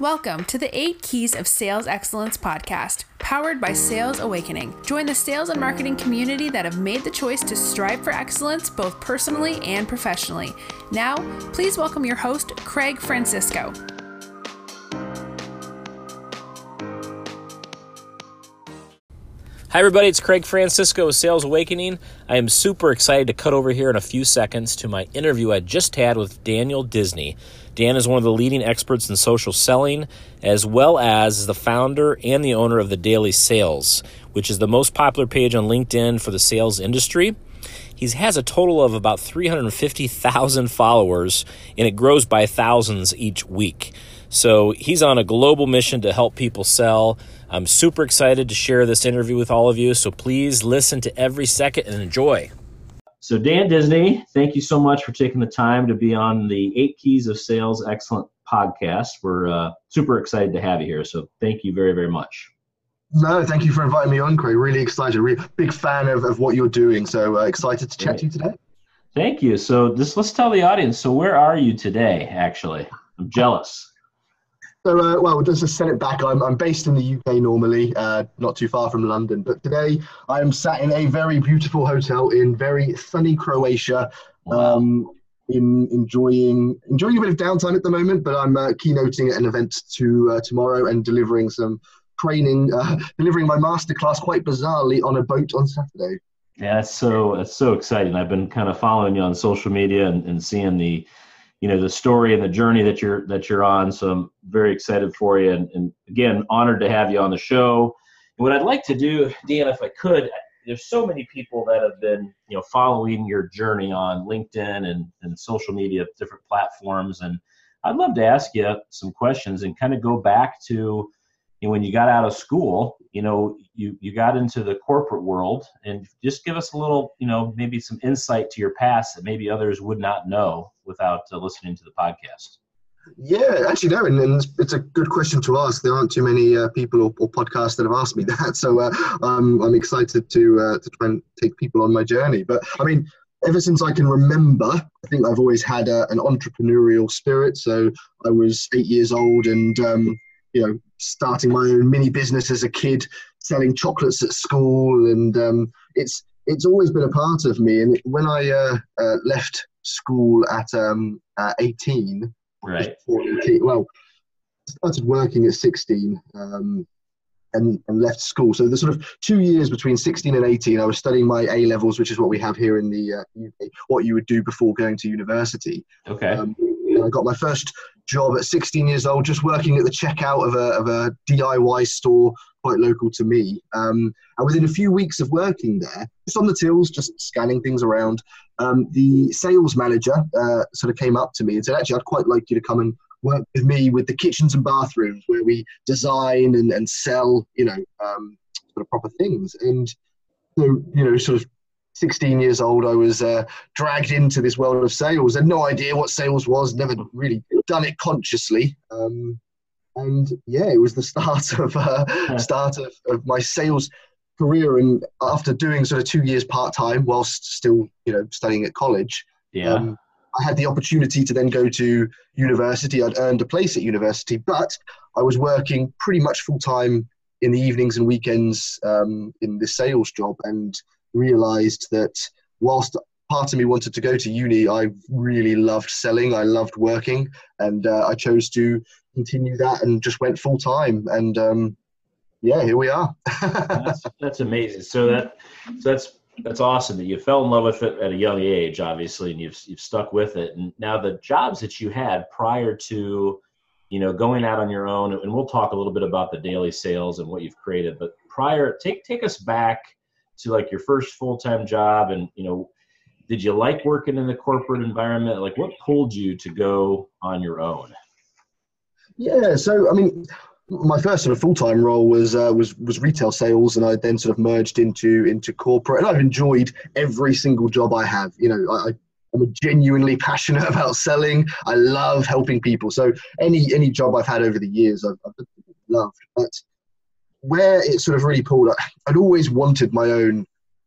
Welcome to the 8 Keys of Sales Excellence podcast, powered by Sales Awakening. Join the sales and marketing community that have made the choice to strive for excellence both personally and professionally. Now, please welcome your host, Craig Francisco. Hi, everybody. It's Craig Francisco with Sales Awakening. I am super excited to cut over here in a few seconds to my interview I just had with Daniel Disney. Dan is one of the leading experts in social selling, as well as the founder and the owner of the Daily Sales, which is the most popular page on LinkedIn for the sales industry. He has a total of about 350,000 followers, and it grows by thousands each week. So he's on a global mission to help people sell. I'm super excited to share this interview with all of you. So please listen to every second and enjoy. So, Dan Disney, thank you so much for taking the time to be on the Eight Keys of Sales Excellent podcast. We're uh, super excited to have you here. So, thank you very, very much. No, thank you for inviting me on, Craig. Really excited. Really big fan of, of what you're doing. So, uh, excited to chat Great. to you today. Thank you. So, just let's tell the audience. So, where are you today, actually? I'm jealous. So, uh, well, just to set it back, I'm, I'm based in the UK normally, uh, not too far from London. But today I am sat in a very beautiful hotel in very sunny Croatia, um, in enjoying enjoying a bit of downtime at the moment. But I'm uh, keynoting at an event to uh, tomorrow and delivering some training, uh, delivering my masterclass quite bizarrely on a boat on Saturday. Yeah, that's so that's so exciting. I've been kind of following you on social media and, and seeing the you know the story and the journey that you're that you're on. So I'm very excited for you, and, and again, honored to have you on the show. And what I'd like to do, Dan, if I could, there's so many people that have been you know following your journey on LinkedIn and, and social media, different platforms, and I'd love to ask you some questions and kind of go back to know, when you got out of school, you know, you, you got into the corporate world and just give us a little, you know, maybe some insight to your past that maybe others would not know without uh, listening to the podcast. Yeah, actually, no, and, and, it's a good question to ask. There aren't too many uh, people or, or, podcasts that have asked me that, so uh, um, I'm excited to uh, to try and take people on my journey. But I mean, ever since I can remember, I think I've always had a, an entrepreneurial spirit. So I was eight years old, and um, you know, starting my own mini business as a kid, selling chocolates at school, and um, it's it's always been a part of me. And when I uh, uh, left school at um, uh, 18, right? 18, well, started working at 16. Um, and, and left school. So the sort of two years between 16 and 18, I was studying my A levels, which is what we have here in the uh, UK, what you would do before going to university. Okay. Um, I got my first job at 16 years old, just working at the checkout of a, of a DIY store quite local to me. Um, and within a few weeks of working there, just on the tills, just scanning things around, um, the sales manager uh, sort of came up to me and said, Actually, I'd quite like you to come and work with me with the kitchens and bathrooms where we design and, and sell, you know, um, sort of proper things. And so, you know, sort of 16 years old, I was uh, dragged into this world of sales. Had no idea what sales was. Never really done it consciously. Um, and yeah, it was the start of uh, start of, of my sales career. And after doing sort of two years part time whilst still, you know, studying at college, yeah. Um, I had the opportunity to then go to university. I'd earned a place at university, but I was working pretty much full time in the evenings and weekends um, in this sales job, and realized that whilst part of me wanted to go to uni, I really loved selling. I loved working, and uh, I chose to continue that and just went full time. And um, yeah, here we are. that's, that's, amazing. So that so that's that's awesome that you fell in love with it at a young age, obviously, and you've you've stuck with it. And now the jobs that you had prior to you know going out on your own, and we'll talk a little bit about the daily sales and what you've created. But prior, take take us back to like your first full-time job and you know did you like working in the corporate environment like what pulled you to go on your own yeah so i mean my first sort of full-time role was uh, was was retail sales and i then sort of merged into into corporate and i've enjoyed every single job i have you know i I'm genuinely passionate about selling. I love helping people. So any any job I've had over the years, I've, I've loved. But where it sort of really pulled, I'd always wanted my own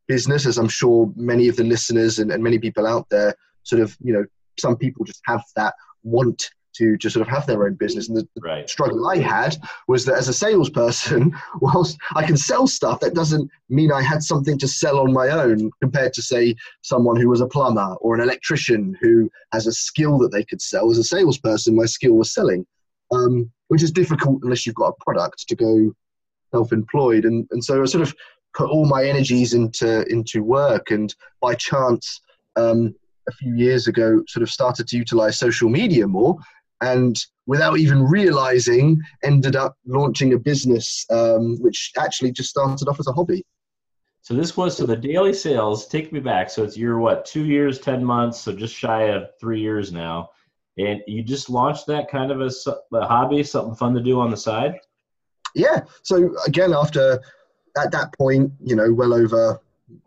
business, as I'm sure many of the listeners and, and many people out there sort of, you know, some people just have that want to just sort of have their own business. And the, Right. struggle I had was that as a salesperson, whilst I can sell stuff, that doesn't mean I had something to sell on my own compared to, say, someone who was a plumber or an electrician who has a skill that they could sell. As a salesperson, my skill was selling, um, which is difficult unless you've got a product to go self-employed. And, and so I sort of put all my energies into into work and by chance um, a few years ago sort of started to utilize social media more and without even realizing ended up launching a business um, which actually just started off as a hobby So this was so the daily sales. Take me back. So it's you're what two years, ten months, so just shy of three years now, and you just launched that kind of a hobby, something fun to do on the side. Yeah. So again after at that point you know well over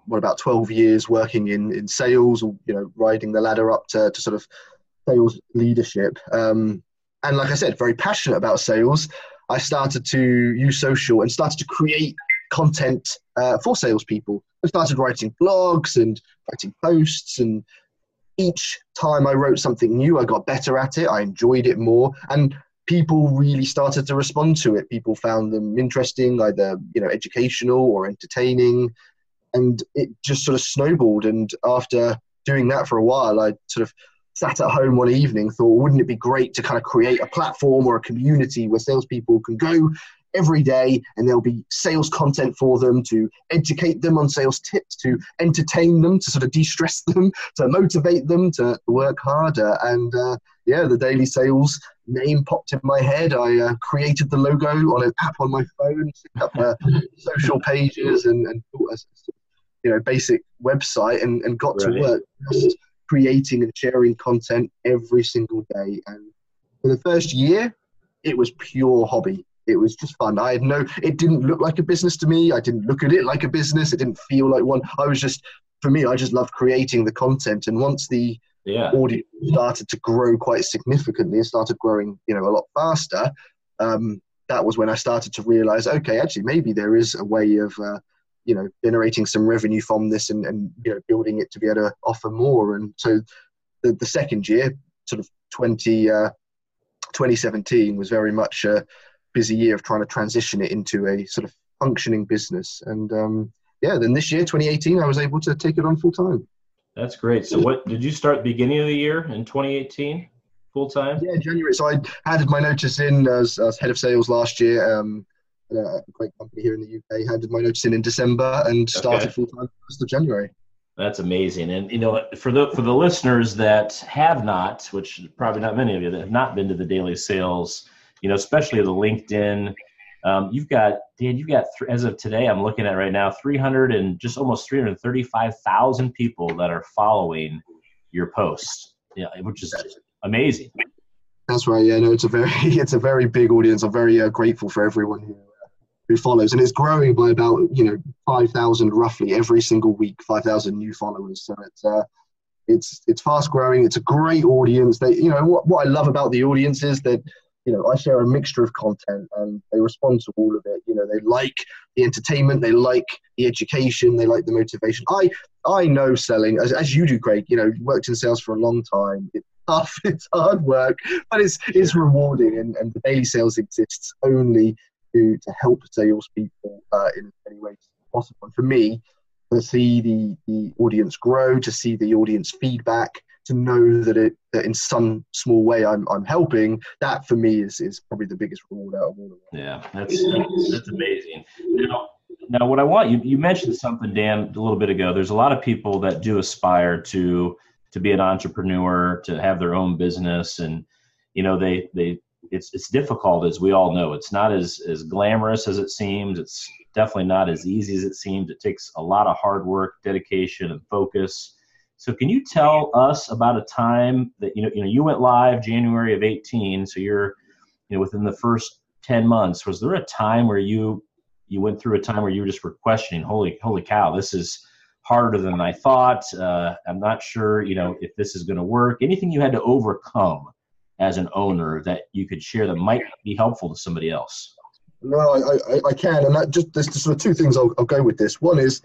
what about 12 years working in in sales or you know riding the ladder up to, to sort of sales leadership um, and like i said very passionate about sales i started to use social and started to create content uh, for salespeople. I started writing blogs and writing posts and each time i wrote something new i got better at it. I enjoyed it more. And people really started to respond to it. People found them interesting, either you know educational or entertaining, and it just sort of snowballed. And after doing that for a while, I sort of sat at home one evening, thought, wouldn't it be great to kind of create a platform or a community where salespeople can go every day and there'll be sales content for them to educate them on sales tips, to entertain them, to sort of de-stress them, to motivate them to work harder. And uh, yeah, the daily sales name popped in my head. I uh, created the logo on an app on my phone, set up uh, social pages, and, and you know basic website, and, and got Right. to work just creating and sharing content every single day. And for the first year, it was pure hobby. It was just fun. I had no. It didn't look like a business to me. I didn't look at it like a business. It didn't feel like one. I was just, for me, I just loved creating the content. And once the Yeah. audience started to grow quite significantly and started growing, you know, a lot faster, um, that was when I started to realize, okay, actually, maybe there is a way of, uh, you know, generating some revenue from this and, and you know, building it to be able to offer more. And so the, the second year, sort of 20, uh, 2017, was very much a busy year of trying to transition it into a sort of functioning business. And um, yeah, then this year, 2018, I was able to take it on full time. That's great. So what did you start beginning of the year in 2018, full time? Yeah, January. So I handed my notice in as, as head of sales last year. Um, at a great company here in the UK. Handed my notice in in December and started Okay. full time first of January. That's amazing. And you know, for the for the listeners that have not, which probably not many of you that have not been to the daily sales, you know, especially the LinkedIn, um, you've got Dan, you've got th- as of today, I'm looking at right now, 300 and just almost 335,000 people that are following your posts. Yeah, which is amazing. That's right. Yeah, no, it's a very it's a very big audience. I'm very uh, grateful for everyone who uh, who follows, and it's growing by about you know five thousand roughly every single week. Five thousand new followers. So it's uh, it's it's fast growing. It's a great audience. They you know what what I love about the audience is that you know I share a mixture of content and they respond to all of it. You know they like the entertainment, they like the education, they like the motivation. I I know selling as as you do, Craig. You know worked in sales for a long time. It's tough. It's hard work but it's it's rewarding and, and the daily sales exists only to, to help salespeople uh, in as many ways as possible. And for me, to see the, the audience grow, to see the audience feedback, to know that it that in some small way I'm I'm helping, that for me is is probably the biggest reward out of all of it. Yeah, that's that's, that's amazing. Now, now, what I want you you mentioned something, Dan, a little bit ago. There's a lot of people that do aspire to to be an entrepreneur, to have their own business, and you know they they it's it's difficult as we all know. It's not as as glamorous as it seems. It's definitely not as easy as it seems. It takes a lot of hard work, dedication, and focus. So, can you tell us about a time that you know you know you went live January of 18, so you're you know within the first 10 months. Was there a time where you you went through a time where you were just were questioning holy holy cow this is harder than i thought. Uh, i'm not sure you know if this is going to work. Anything you had to overcome as an owner that you could share that might be helpful to somebody else? No, I, I, I can, and that just there's sort of two things I'll, I'll go with this. One is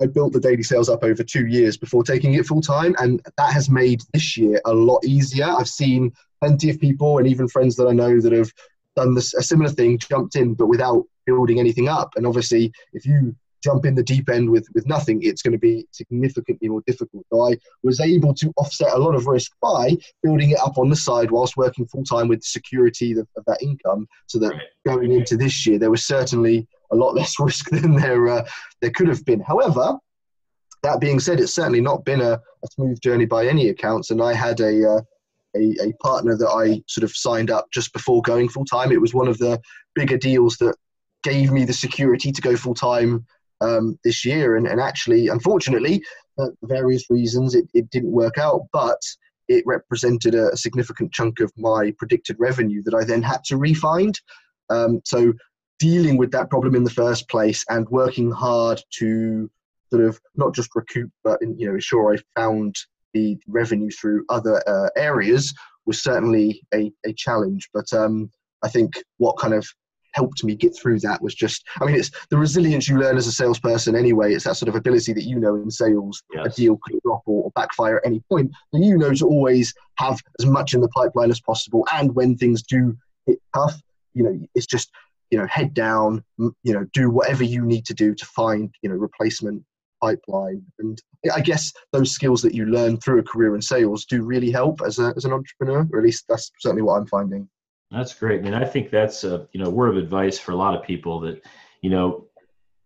I built the daily sales up over two years before taking it full time, and that has made this year a lot easier. I've seen plenty of people and even friends that I know that have done this, a similar thing, jumped in, but without building anything up. And obviously, if you jump in the deep end with, with nothing, it's going to be significantly more difficult. So I was able to offset a lot of risk by building it up on the side whilst working full time with the security of, of, that income, so that right. going into this year there was certainly a lot less risk than there uh, there could have been. However, that being said, it's certainly not been a, a smooth journey by any accounts, and I had a uh, a, a, partner that I sort of signed up just before going full time. It was one of the bigger deals that gave me the security to go full time um, this year. And, and actually, unfortunately, for various reasons, it, it didn't work out. But it represented a, a, significant chunk of my predicted revenue that I then had to refind. Um, so dealing with that problem in the first place and working hard to sort of not just recoup, but you know ensure I found the revenue through other uh, areas was certainly a, a challenge. But um, I think what kind of helped me get through that was just i mean it's the resilience you learn as a salesperson anyway it's that sort of ability that you know in sales yes. a deal could drop or, or, backfire at any point and you know to always have as much in the pipeline as possible and when things do hit tough you know it's just you know head down you know do whatever you need to do to find you know replacement pipeline and i guess those skills that you learn through a career in sales do really help as, a, as an entrepreneur or at least that's certainly what i'm finding that's great. I mean, I think that's a you know word of advice for a lot of people that you know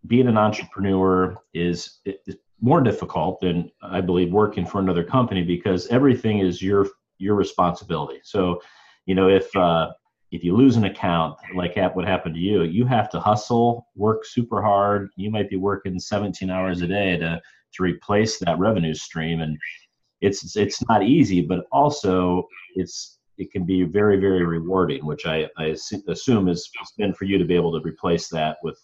being an entrepreneur is, is more difficult than I believe working for another company because everything is your your responsibility. So, you know, if uh, if you lose an account like what happened to you, you have to hustle, work super hard. You might be working 17 hours a day to to replace that revenue stream, and it's it's not easy, but also it's it can be very, very rewarding, which I, I assume is been for you to be able to replace that with,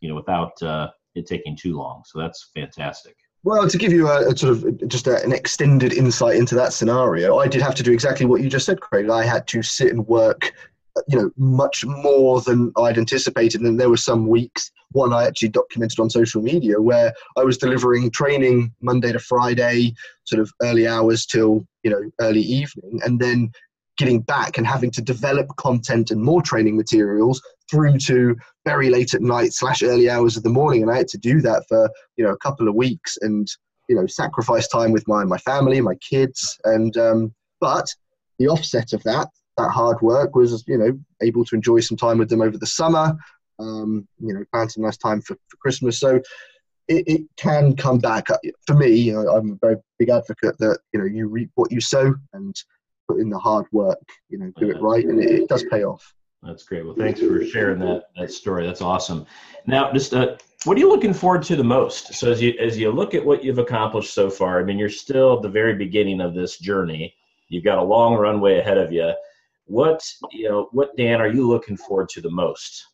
you know, without uh, it taking too long. So that's fantastic. Well, to give you a, a sort of just a, an extended insight into that scenario, I did have to do exactly what you just said, Craig. I had to sit and work, you know, much more than I'd anticipated. And there were some weeks, one I actually documented on social media, where I was delivering training Monday to Friday, sort of early hours till you know early evening, and then getting back and having to develop content and more training materials through to very late at night slash early hours of the morning and i had to do that for you know a couple of weeks and you know sacrifice time with my my family my kids and um, but the offset of that that hard work was you know able to enjoy some time with them over the summer um, you know plan some nice time for, for christmas so it, it, can come back for me you know, i'm a very big advocate that you know you reap what you sow and put in the hard work, you know, do it right, and it, it does pay off. That's great. Well, thanks for sharing that that story. That's awesome. Now, just uh, what are you looking forward to the most? So as you as you look at what you've accomplished so far, I mean, you're still at the very beginning of this journey. You've got a long runway ahead of you. What you know, what Dan are you looking forward to the most?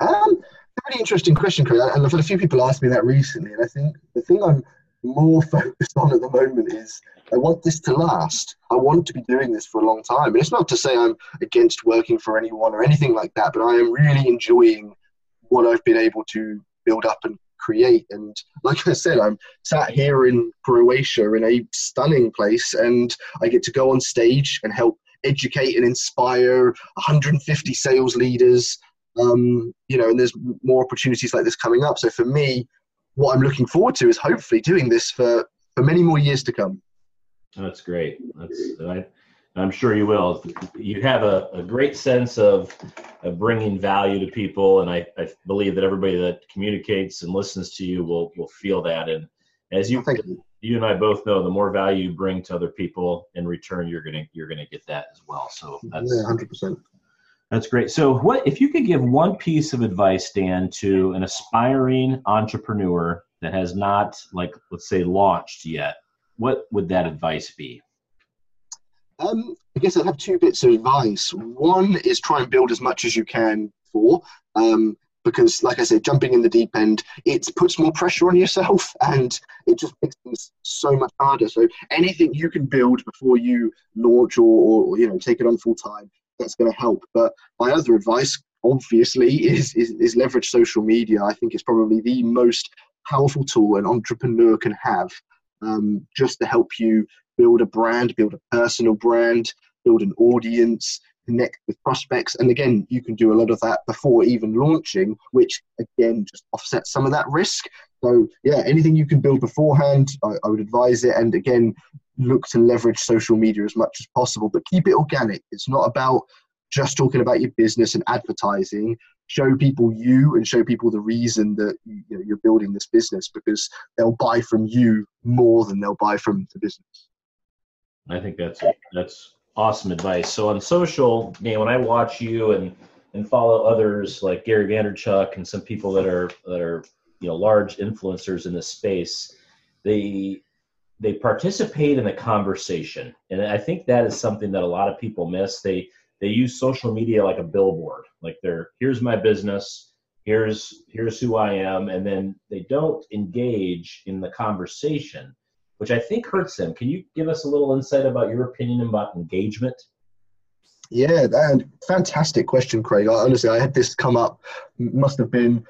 Um, really interesting question, Chris. And I've had a few people ask me that recently, and I think the thing I'm more focused on at the moment is I want this to last. I want to be doing this for a long time. And it's not to say I'm against working for anyone or anything like that, but I am really enjoying what I've been able to build up and create. And like I said, I'm sat here in Croatia in a stunning place, and I get to go on stage and help educate and inspire 150 sales leaders. Um, you know, and there's more opportunities like this coming up. So for me, what I'm looking forward to is hopefully doing this for, for many more years to come. That's great. That's I, I'm sure you will. You have a, a great sense of, of bringing value to people, and I, I believe that everybody that communicates and listens to you will will feel that. And as you, you, you and I both know, the more value you bring to other people, in return, you're gonna you're gonna get that as well. So that's yeah, hundred percent. That's great. So, what if you could give one piece of advice, Dan, to an aspiring entrepreneur that has not, like, let's say, launched yet? What would that advice be? Um, I guess I'd have two bits of advice. One is try and build as much as you can for, um, because, like I said, jumping in the deep end, it puts more pressure on yourself and it just makes things so much harder. So, anything you can build before you launch or, or you know take it on full time, that's going to help. But my other advice, obviously, is, is, is leverage social media. I think it's probably the most powerful tool an entrepreneur can have um, just to help you build a brand, build a personal brand, build an audience, connect with prospects. And again, you can do a lot of that before even launching, which again just offsets some of that risk. So, yeah, anything you can build beforehand, I, I would advise it. And again, look to leverage social media as much as possible, but keep it organic. It's not about just talking about your business and advertising. Show people you and show people the reason that you know, you're building this business because they'll buy from you more than they'll buy from the business. I think that's it. that's awesome advice. So on social, man, when I watch you and and follow others like Gary Vaynerchuk and some people that are that are you know large influencers in this space, they they participate in the conversation, and I think that is something that a lot of people miss. They they use social media like a billboard, like they're here's my business, here's here's who I am, and then they don't engage in the conversation which I think hurts them. Can you give us a little insight about your opinion about engagement? Yeah, fantastic question, Craig. I, honestly, I had this come up, must have been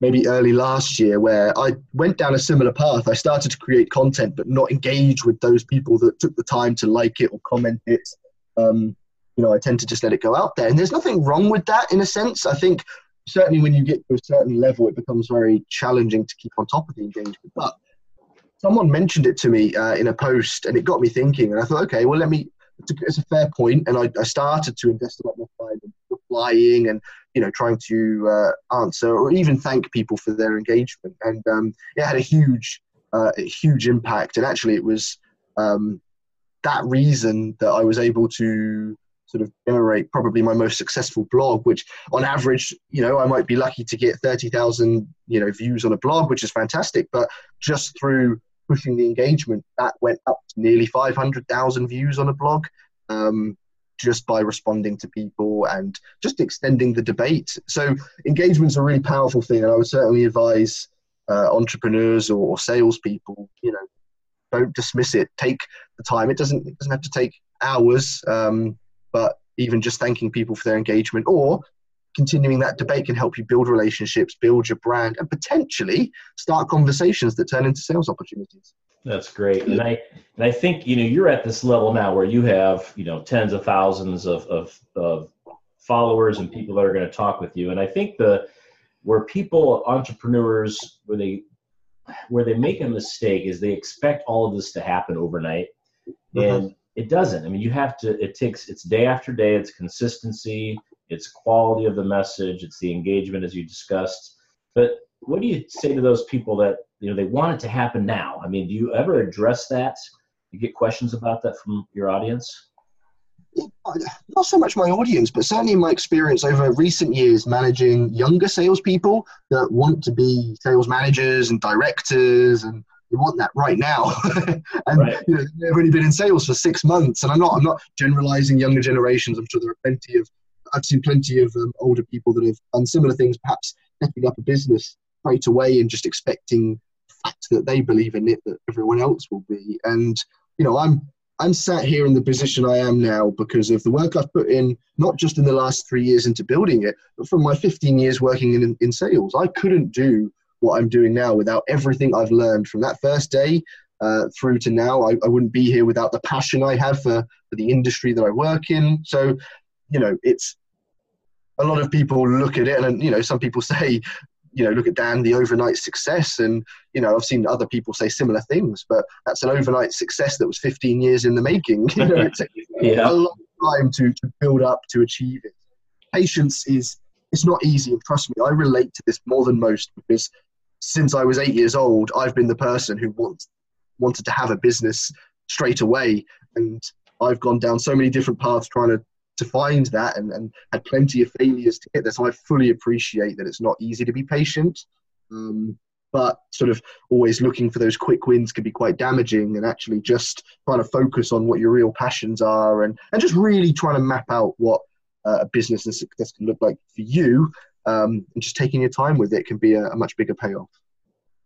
maybe early last year, where I went down a similar path. I started to create content, but not engage with those people that took the time to like it or comment it. Um, you know, I tend to just let it go out there. And there's nothing wrong with that in a sense. I think certainly when you get to a certain level, it becomes very challenging to keep on top of the engagement. But someone mentioned it to me uh, in a post and it got me thinking and i thought okay well let me it's a fair point and I, I started to invest a lot more time in replying and you know trying to uh, answer or even thank people for their engagement and um, it had a huge uh, a huge impact and actually it was um, that reason that i was able to sort of generate probably my most successful blog which on average you know i might be lucky to get 30,000 you know views on a blog which is fantastic but just through pushing the engagement, that went up to nearly 500,000 views on a blog um, just by responding to people and just extending the debate. So engagement's a really powerful thing, and I would certainly advise uh, entrepreneurs or, or salespeople, you know, don't dismiss it. Take the time. It doesn't it doesn't have to take hours, um, but even just thanking people for their engagement or continuing that debate can help you build relationships, build your brand, and potentially start conversations that turn into sales opportunities. That's great, and I and I think you know you're at this level now where you have you know tens of thousands of of, of followers and people that are going to talk with you, and I think the where people entrepreneurs where they where they make a mistake is they expect all of this to happen overnight, mm-hmm. and it doesn't. I mean, you have to. It takes. It's day after day. It's consistency it's quality of the message, it's the engagement as you discussed. But what do you say to those people that you know they want it to happen now? I mean, do you ever address that? You get questions about that from your audience? Not so much my audience, but certainly my experience over recent years managing younger salespeople that want to be sales managers and directors and want that right now. and right. You know, they've only been in sales for six months. And I'm not I'm not generalizing younger generations. I'm sure there are plenty of I've seen plenty of um, older people that have done similar things, perhaps setting up a business straight away and just expecting the fact that they believe in it that everyone else will be. And you know, I'm I'm sat here in the position I am now because of the work I've put in, not just in the last three years into building it, but from my 15 years working in, in sales. I couldn't do what I'm doing now without everything I've learned from that first day uh, through to now. I, I, wouldn't be here without the passion I have for, for the industry that I work in. So, you know, it's a lot of people look at it, and you know, some people say, you know, look at Dan, the overnight success, and you know, I've seen other people say similar things, but that's an overnight success that was 15 years in the making. You know, it takes yeah. a long time to, to build up to achieve it. Patience is it's not easy, and trust me, I relate to this more than most because since I was eight years old, I've been the person who wants wanted to have a business straight away, and I've gone down so many different paths trying to to find that and, and had plenty of failures to get there. So I fully appreciate that it's not easy to be patient. Um, but sort of always looking for those quick wins can be quite damaging and actually just trying to focus on what your real passions are and, and just really trying to map out what uh, a business and success can look like for you um, and just taking your time with it can be a, a much bigger payoff.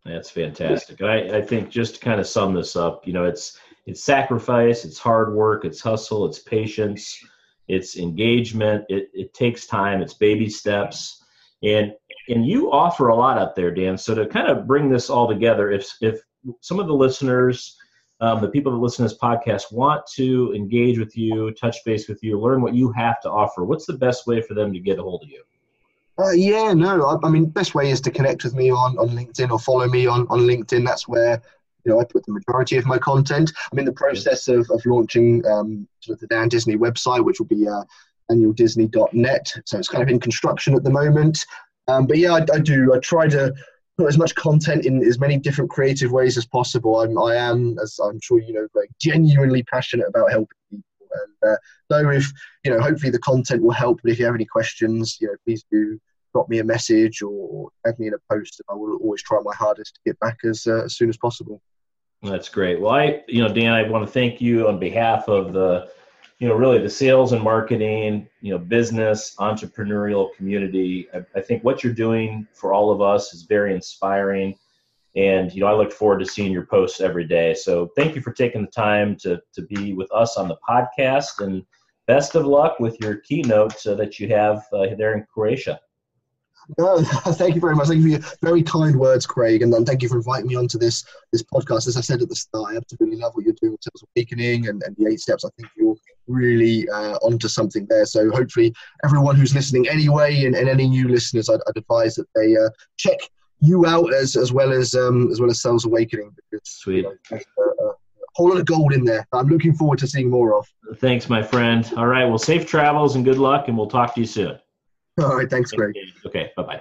That's fantastic. I, I think just to kind of sum this up, you know, it's it's sacrifice, it's hard work, it's hustle, it's patience, it's engagement it, it takes time it's baby steps and and you offer a lot up there dan so to kind of bring this all together if if some of the listeners um, the people that listen to this podcast want to engage with you, touch base with you, learn what you have to offer, what's the best way for them to get a hold of you? Uh, yeah, no, I, I mean, best way is to connect with me on, on LinkedIn or follow me on, on LinkedIn. That's where you know I put the majority of my content. I'm in the process of, of launching um, sort of the Dan Disney website, which will be uh, danieldisney.net. So it's kind of in construction at the moment. Um, but yeah, I, I, do. I try to put as much content in as many different creative ways as possible. I'm, I am, as I'm sure you know, like genuinely passionate about helping people. And uh, though if you know, hopefully the content will help. But if you have any questions, you know, please do drop me a message or add me in a post, and I will always try my hardest to get back as, uh, as soon as possible. That's great. Well, I, you know, Dan, I want to thank you on behalf of the, you know, really the sales and marketing, you know, business, entrepreneurial community. I, I think what you're doing for all of us is very inspiring. And, you know, I look forward to seeing your posts every day. So thank you for taking the time to, to be with us on the podcast and best of luck with your keynote uh, that you have uh, there in Croatia. No, thank you very much. Thank you for your very kind words, Craig, and um, thank you for inviting me onto this this podcast. As I said at the start, I absolutely love what you're doing with Sales Awakening and, and the eight steps. I think you're really uh, onto something there. So hopefully, everyone who's listening anyway, and, and any new listeners, I'd, I'd advise that they uh, check you out as as well as um, as well as Sales Awakening because sweet. You know, a, a whole lot of gold in there. I'm looking forward to seeing more of. Thanks, my friend. All right, well, safe travels and good luck, and we'll talk to you soon. All right. Thanks, Greg. Okay. Bye bye.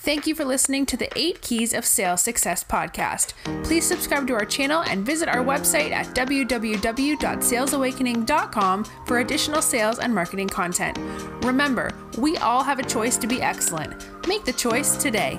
Thank you for listening to the 8 Keys of Sales Success podcast. Please subscribe to our channel and visit our website at www.salesawakening.com for additional sales and marketing content. Remember, we all have a choice to be excellent. Make the choice today.